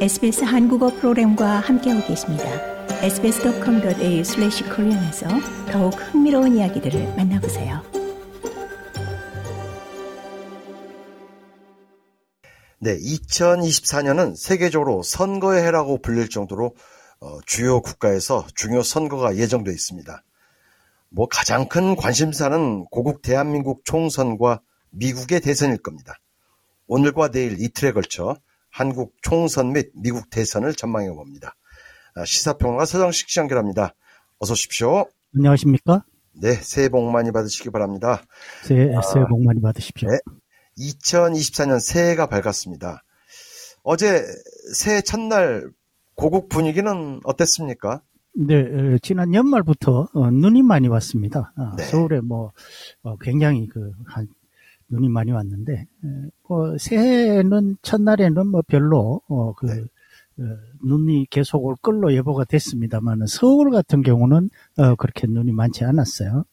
SBS 한국어 프로그램과 함께하고 계십니다. sbs.com.au/korean에서 더욱 흥미로운 이야기들을 만나보세요. 네, 2024년은 세계적으로 선거의 해라고 불릴 정도로 어, 주요 국가에서 중요 선거가 예정돼 있습니다. 뭐 가장 큰 관심사는 고국 대한민국 총선과 미국의 대선일 겁니다. 오늘과 내일 이틀에 걸쳐 한국 총선 및 미국 대선을 전망해 봅니다. 아, 시사평론가 서정식 씨 연결합니다. 어서 오십시오. 안녕하십니까? 네, 새해 복 많이 받으시기 바랍니다. 새해, 새해 복 많이 받으십시오. 네, 2024년 새해가 밝았습니다. 어제 새해 첫날 고국 분위기는 어땠습니까? 네, 지난 연말부터 어, 눈이 많이 왔습니다. 아, 네. 서울에 뭐 어, 굉장히 그 한, 눈이 많이 왔는데 뭐 새해는 첫날에는 뭐 별로 어, 그 네. 어, 눈이 계속 올 걸로 예보가 됐습니다만 서울 같은 경우는 어, 그렇게 눈이 많지 않았어요.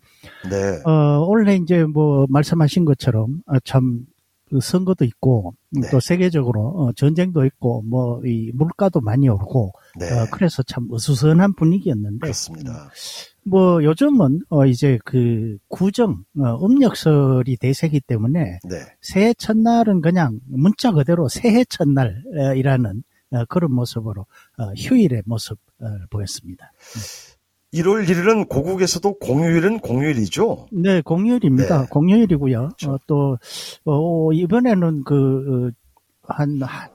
네. 어, 원래 이제 뭐 말씀하신 것처럼 아, 참그 선거도 있고 네. 또 세계적으로 어, 전쟁도 있고 뭐 이 물가도 많이 오르고 네. 어, 그래서 참 어수선한 분위기였는데 그렇습니다. 뭐 요즘은 어 이제 그 구정 어, 음력설이 대세기 때문에 네. 새해 첫날은 그냥 문자 그대로 새해 첫날이라는 어, 그런 모습으로 어, 휴일의 모습을 보였습니다. 1월 1일은 고국에서도 공휴일은 공휴일이죠? 네, 공휴일입니다. 네. 공휴일이고요. 그렇죠. 어, 또, 어, 이번에는 그, 한, 한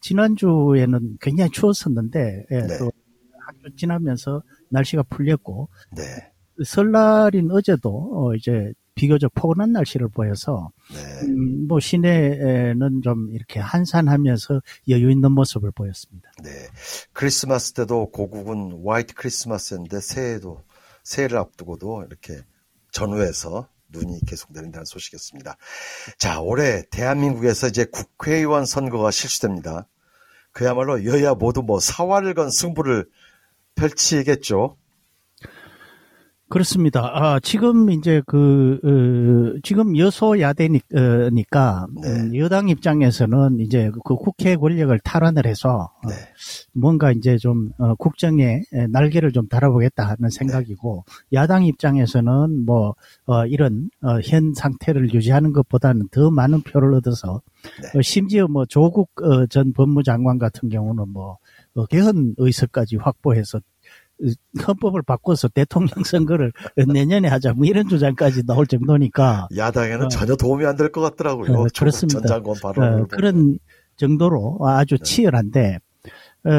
지난주에는 굉장히 추웠었는데, 예, 네. 또, 지나면서 날씨가 풀렸고, 네. 설날인 어제도, 어, 이제, 비교적 포근한 날씨를 보여서 네. 음, 뭐 시내에는 좀 이렇게 한산하면서 여유 있는 모습을 보였습니다. 네, 크리스마스 때도 고국은 화이트 크리스마스인데 새해도 새해를 앞두고도 이렇게 전후에서 눈이 계속 내린다는 소식이었습니다. 자, 올해 대한민국에서 이제 국회의원 선거가 실시됩니다. 그야말로 여야 모두 뭐 사활을 건 승부를 펼치겠죠. 그렇습니다. 아, 지금 이제 그, 어, 지금 여소야대니까, 네. 음, 여당 입장에서는 이제 그 국회 권력을 탈환을 해서, 어, 네. 뭔가 이제 좀, 어, 국정에 날개를 좀 달아보겠다 하는 생각이고, 네. 야당 입장에서는 뭐, 어, 이런, 어, 현 상태를 유지하는 것보다는 더 많은 표를 얻어서, 네. 어, 심지어 뭐 조국 전 법무장관 같은 경우는 뭐, 개헌 의석까지 확보해서 헌법을 바꿔서 대통령 선거를 내년에 하자 뭐 이런 주장까지 나올 정도니까 야당에는 어, 전혀 도움이 안 될 것 같더라고요. 어, 그렇습니다. 전장관 바로 어, 그런 정도로 아주 네. 치열한데 어,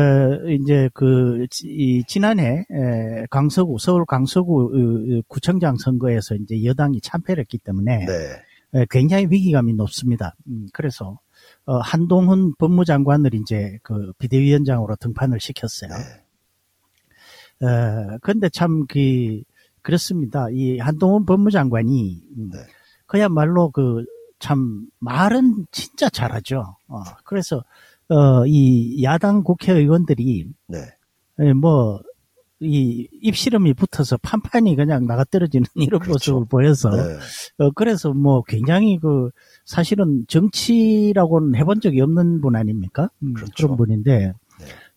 이제 그, 이, 지난해, 에, 강서구, 서울 강서구 구청장 선거에서 이제 여당이 참패를 했기 때문에, 네. 에, 굉장히 위기감이 높습니다. 음, 그래서, 어, 한동훈 법무장관을 이제 그 비대위원장으로 등판을 시켰어요. 네. 어, 근데 참, 그, 그렇습니다. 이 한동훈 법무장관이, 음, 네. 그야말로 그, 참, 말은 진짜 잘하죠. 어, 그래서, 어, 이 야당 국회의원들이, 네. 에, 뭐, 이 입시름이 붙어서 판판이 그냥 나가떨어지는 이런 그렇죠. 모습을 보여서 네. 어, 그래서 뭐 굉장히 그 사실은 정치라고는 해본 적이 없는 분 아닙니까? 음, 그렇죠. 그런 분인데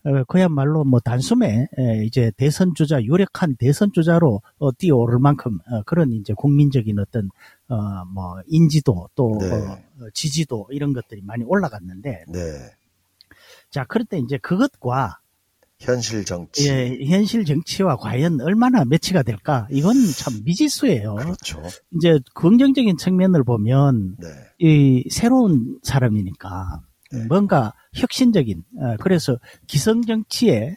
어, 그야말로 뭐 단숨에 이제 대선 주자 유력한 대선 주자로 어, 뛰어오를 만큼 어, 그런 이제 국민적인 어떤 어 뭐 인지도 또 네. 지지도 이런 것들이 많이 올라갔는데 네. 자 그럴 때 이제 그것과 현실 정치. 예, 현실 정치와 과연 얼마나 매치가 될까? 이건 참 미지수예요. 그렇죠. 이제 긍정적인 측면을 보면 네. 이 새로운 사람이니까 네. 뭔가 혁신적인 어, 그래서 기성 정치에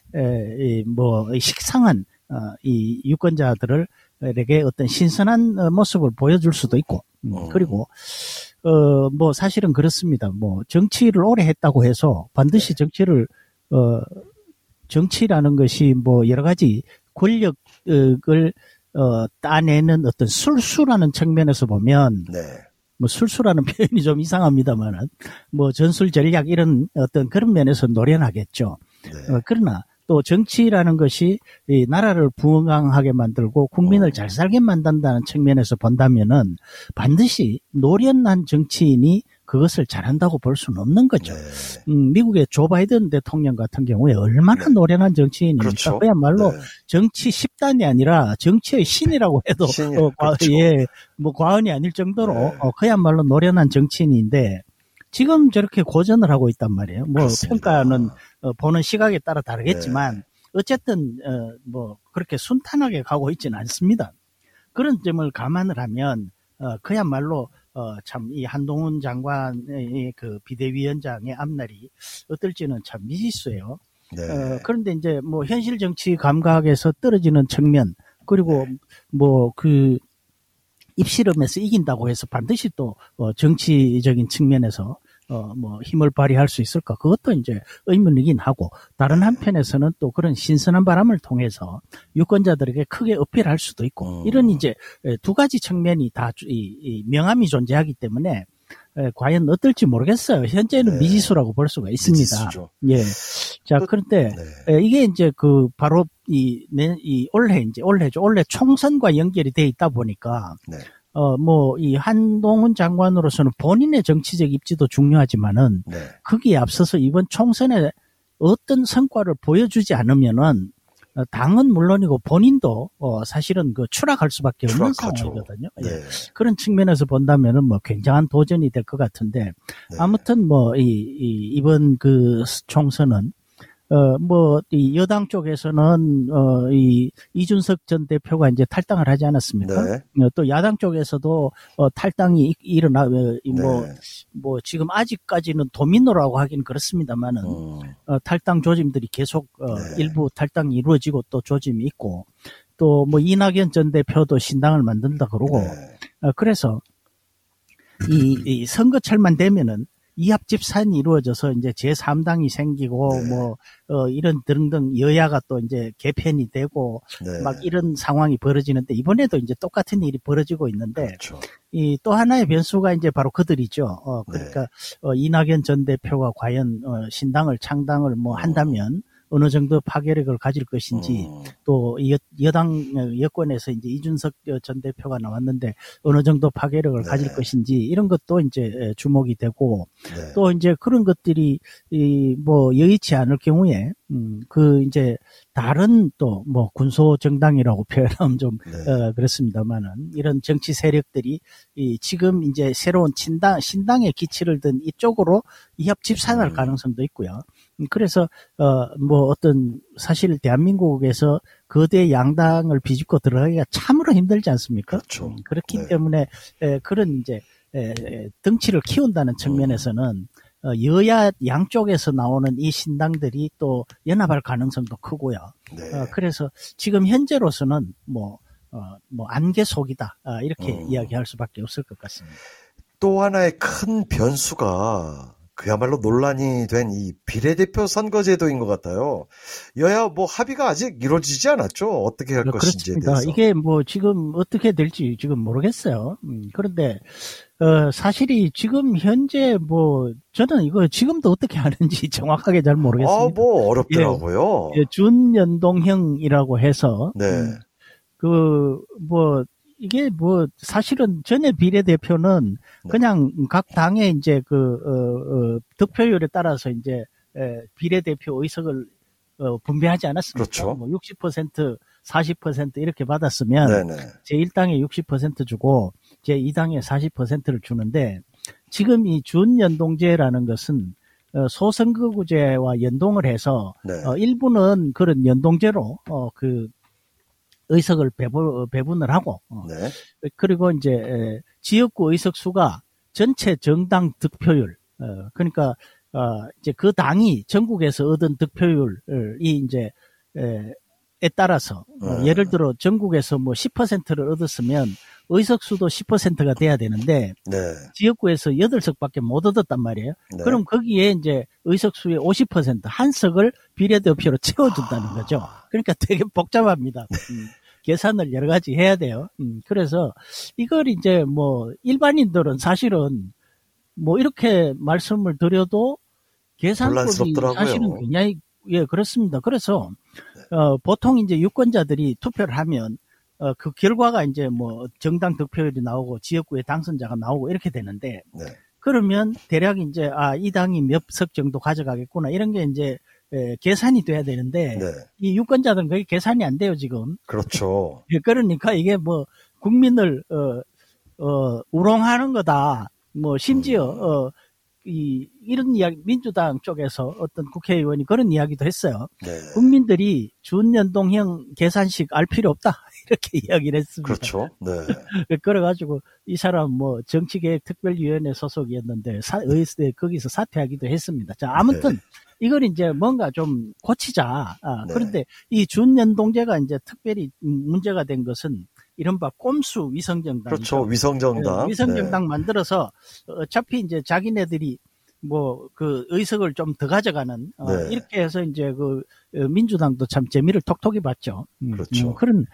뭐 식상한 어, 이 유권자들을 에게 어떤 신선한 어, 모습을 보여줄 수도 있고 음, 그리고 어 뭐 사실은 그렇습니다. 뭐 정치를 오래 했다고 해서 반드시 네. 정치를 어 정치라는 것이 뭐 여러 가지 권력을 어 따내는 어떤 술수라는 측면에서 보면 네. 뭐 술수라는 표현이 좀 이상합니다만은 뭐 전술 전략 이런 어떤 그런 면에서 노련하겠죠. 네. 어, 그러나 또 정치라는 것이 이 나라를 부강하게 만들고 국민을 어. 잘 살게 만든다는 측면에서 본다면은 반드시 노련한 정치인이 그것을 잘한다고 볼 수는 없는 거죠. 네. 음, 미국의 조 바이든 대통령 같은 경우에 얼마나 네. 노련한 정치인입니까? 그렇죠. 그야말로 네. 정치 10단이 아니라 정치의 신이라고 해도 신이- 어, 과, 그렇죠. 예, 뭐 과언이 아닐 정도로 네. 어, 그야말로 노련한 정치인인데 지금 저렇게 고전을 하고 있단 말이에요. 뭐 그렇습니다. 평가는 어, 보는 시각에 따라 다르겠지만 네. 어쨌든 어, 뭐 그렇게 순탄하게 가고 있지는 않습니다. 그런 점을 감안을 하면 어, 그야말로 어, 참 이 한동훈 장관의 그 비대위원장의 앞날이 어떨지는 참 미지수예요. 네. 어, 그런데 이제 뭐 현실 정치 감각에서 떨어지는 측면 그리고 네. 뭐그 입실험에서 이긴다고 해서 반드시 또 어, 정치적인 측면에서 어, 뭐 힘을 발휘할 수 있을까? 그것도 이제 의문이긴 하고 다른 한편에서는 또 그런 신선한 바람을 통해서 유권자들에게 크게 어필할 수도 있고 음. 이런 이제 에, 두 가지 측면이 다 이, 이 명암이 존재하기 때문에 에, 과연 어떨지 모르겠어요. 현재는 네. 미지수라고 볼 수가 있습니다. 미지수죠. 예. 자, 또- 그런데 네. 에, 이게 이제 그 바로 이, 내, 이 올해 이제 올해죠. 올해 총선과 연결이 돼 있다 보니까 네. 어, 뭐, 이 한동훈 장관으로서는 본인의 정치적 입지도 중요하지만은 네. 거기에 앞서서 이번 총선에 어떤 성과를 보여주지 않으면은 어, 당은 물론이고 본인도 어, 사실은 그 추락할 수밖에 없는 추락하죠. 상황이거든요. 예. 네. 그런 측면에서 본다면은 뭐 굉장한 도전이 될 것 같은데 네. 아무튼 뭐 이 이번 그 총선은 어 뭐 이 여당 쪽에서는 어 이 이준석 전 대표가 이제 탈당을 하지 않았습니까? 네. 어, 또 야당 쪽에서도 어, 탈당이 이- 일어나 어, 이 뭐, 네. 뭐 지금 아직까지는 도민노라고 하긴 그렇습니다만은 음. 어, 탈당 조짐들이 계속 어, 네. 일부 탈당이 이루어지고 또 조짐이 있고 또 뭐 이낙연 전 대표도 신당을 만든다 그러고 네. 어, 그래서 이, 이 선거철만 되면은 이합 집산이 이루어져서 이제 제3당이 생기고 네. 뭐 어, 이런 등등 여야가 또 이제 개편이 되고 네. 막 이런 상황이 벌어지는데 이번에도 이제 똑같은 일이 벌어지고 있는데 그렇죠. 이또 하나의 변수가 이제 바로 그들이죠. 어, 네. 그러니까 어, 이낙연 전 대표가 과연 어, 신당을 창당을 뭐 한다면 어느 정도 파괴력을 가질 것인지 음. 또 여, 여당 어, 여권에서 이제 이준석 전 대표가 나왔는데 어느 정도 파괴력을 네. 가질 것인지 이런 것도 이제 에, 주목이 되고 네. 또 이제 그런 것들이 이 뭐 여의치 않을 경우에 음그 이제 다른 또 뭐 군소 정당이라고 표현하면 좀 네. 어, 그렇습니다만은 이런 정치 세력들이 이 지금 이제 새로운 친당 신당의 기치를 든 이쪽으로 이합 집산할 음. 가능성도 있고요. 음, 그래서 어 뭐 어떤 사실 대한민국에서 거대 양당을 비집고 들어가기가 참으로 힘들지 않습니까? 그렇죠. 음, 그렇기 네. 때문에 에, 그런 이제 에, 에, 덩치를 키운다는 측면에서는 어, 여야 양쪽에서 나오는 이 신당들이 또 연합할 가능성도 크고요. 네. 어, 그래서 지금 현재로서는 뭐, 어, 뭐, 안개 속이다. 아, 이렇게 음. 이야기할 수밖에 없을 것 같습니다. 또 하나의 큰 변수가 그야말로 논란이 된 이 비례대표 선거제도인 것 같아요. 여야 뭐 합의가 아직 이루어지지 않았죠. 어떻게 할 것인지에 네, 그렇습니다. 대해서. 이게 뭐 지금 어떻게 될지 지금 모르겠어요. 음, 그런데, 어, 사실이 지금 현재 뭐, 저는 이거 지금도 어떻게 하는지 정확하게 잘 모르겠습니다. 아, 뭐 어렵더라고요. 예, 준연동형이라고 해서, 네. 음, 그, 뭐, 이게 뭐, 사실은 전에 비례대표는 네. 그냥 각 당의 이제 그, 어, 어, 득표율에 따라서 이제, 에, 비례대표 의석을, 어, 분배하지 않았습니까? 그렇죠. 뭐 60%, 40% 이렇게 받았으면, 네네. 제1당에 60% 주고, 제2당에 40%를 주는데, 지금 이 준연동제라는 것은, 어, 소선거구제와 연동을 해서, 네. 어, 일부는 그런 연동제로, 어, 그, 의석을 배분, 배분을 하고, 어, 네. 그리고 이제, 에, 지역구 의석 수가 전체 정당 득표율, 어, 그러니까, 어, 이제 그 당이 전국에서 얻은 득표율이 이제, 에, 에 따라서, 어, 음. 예를 들어 전국에서 뭐 10%를 얻었으면 의석 수도 10%가 돼야 되는데, 네. 지역구에서 8석밖에 못 얻었단 말이에요. 네. 그럼 거기에 이제 의석수의 50%, 한 석을 비례대표로 채워준다는 거죠. 그러니까 되게 복잡합니다. 음, 계산을 여러 가지 해야 돼요. 음, 그래서 이걸 이제 뭐 일반인들은 사실은 뭐 이렇게 말씀을 드려도 계산법이. 사실은 굉장히 예 그렇습니다. 그래서 어, 보통 이제 유권자들이 투표를 하면 어, 그 결과가 이제 뭐 정당 득표율이 나오고 지역구의 당선자가 나오고 이렇게 되는데 네. 그러면 대략 이제 아 이 당이 몇 석 정도 가져가겠구나 이런 게 이제 에, 계산이 돼야 되는데 네. 이 유권자들은 그게 계산이 안 돼요 지금. 그렇죠. 예, 그러니까 이게 뭐 국민을 어, 어, 우롱하는 거다. 뭐 심지어 음. 어, 이 이런 이야기 민주당 쪽에서 어떤 국회의원이 그런 이야기도 했어요. 네. 국민들이 준연동형 계산식 알 필요 없다 이렇게 이야기를 했습니다. 그렇죠. 네. 그래가지고 이 사람 뭐 정치계획특별위원회 소속이었는데 사, 의회 거기서 사퇴하기도 했습니다. 자 아무튼 이걸 이제 뭔가 좀 고치자. 아, 네. 그런데 이 준연동제가 이제 특별히 문제가 된 것은 이른바 꼼수 위성정당. 그렇죠. 위성정당. 위성정당 만들어서 어차피 이제 자기네들이 뭐 그 의석을 좀 더 가져가는 어, 네. 이렇게 해서 이제 그 어, 민주당도 참 재미를 톡톡히 봤죠. 음, 그렇죠. 음, 그런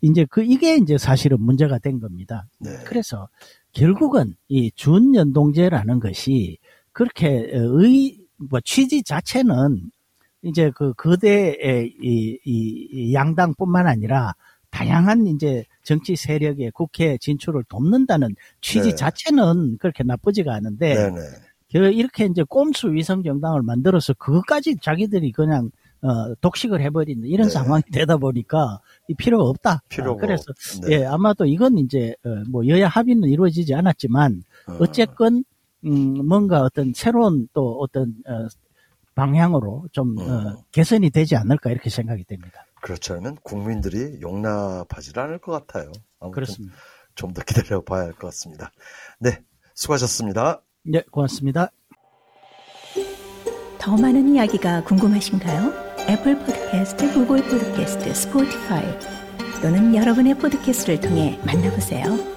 이제 그 이게 이제 사실은 문제가 된 겁니다. 네. 그래서 결국은 이 준연동제라는 것이 그렇게 의, 뭐 취지 자체는 이제 그 거대의 이, 이, 이 양당뿐만 아니라 다양한 이제 정치 세력의 국회 진출을 돕는다는 취지 네. 자체는 그렇게 나쁘지가 않은데 네. 네. 그 이렇게 이제 꼼수 위성 정당을 만들어서 그것까지 자기들이 그냥 어, 독식을 해버리는 이런 네. 상황이 되다 보니까 이 필요가 없다. 필요가 어, 그래서 없- 네. 예 아마도 이건 이제 어, 뭐 여야 합의는 이루어지지 않았지만 어, 어쨌건 음, 뭔가 어떤 새로운 또 어떤 어, 방향으로 좀 음. 어, 개선이 되지 않을까 이렇게 생각이 됩니다. 그렇지 않으면 국민들이 용납하지 않을 것 같아요. 아무튼 그렇습니다. 좀 더 기다려 봐야 할 것 같습니다. 네. 수고하셨습니다. 네, 고맙습니다. 더 많은 이야기가 궁금하신가요? Apple Podcast, Google Podcast, Spotify 또는 여러분의 podcast를 통해 만나보세요.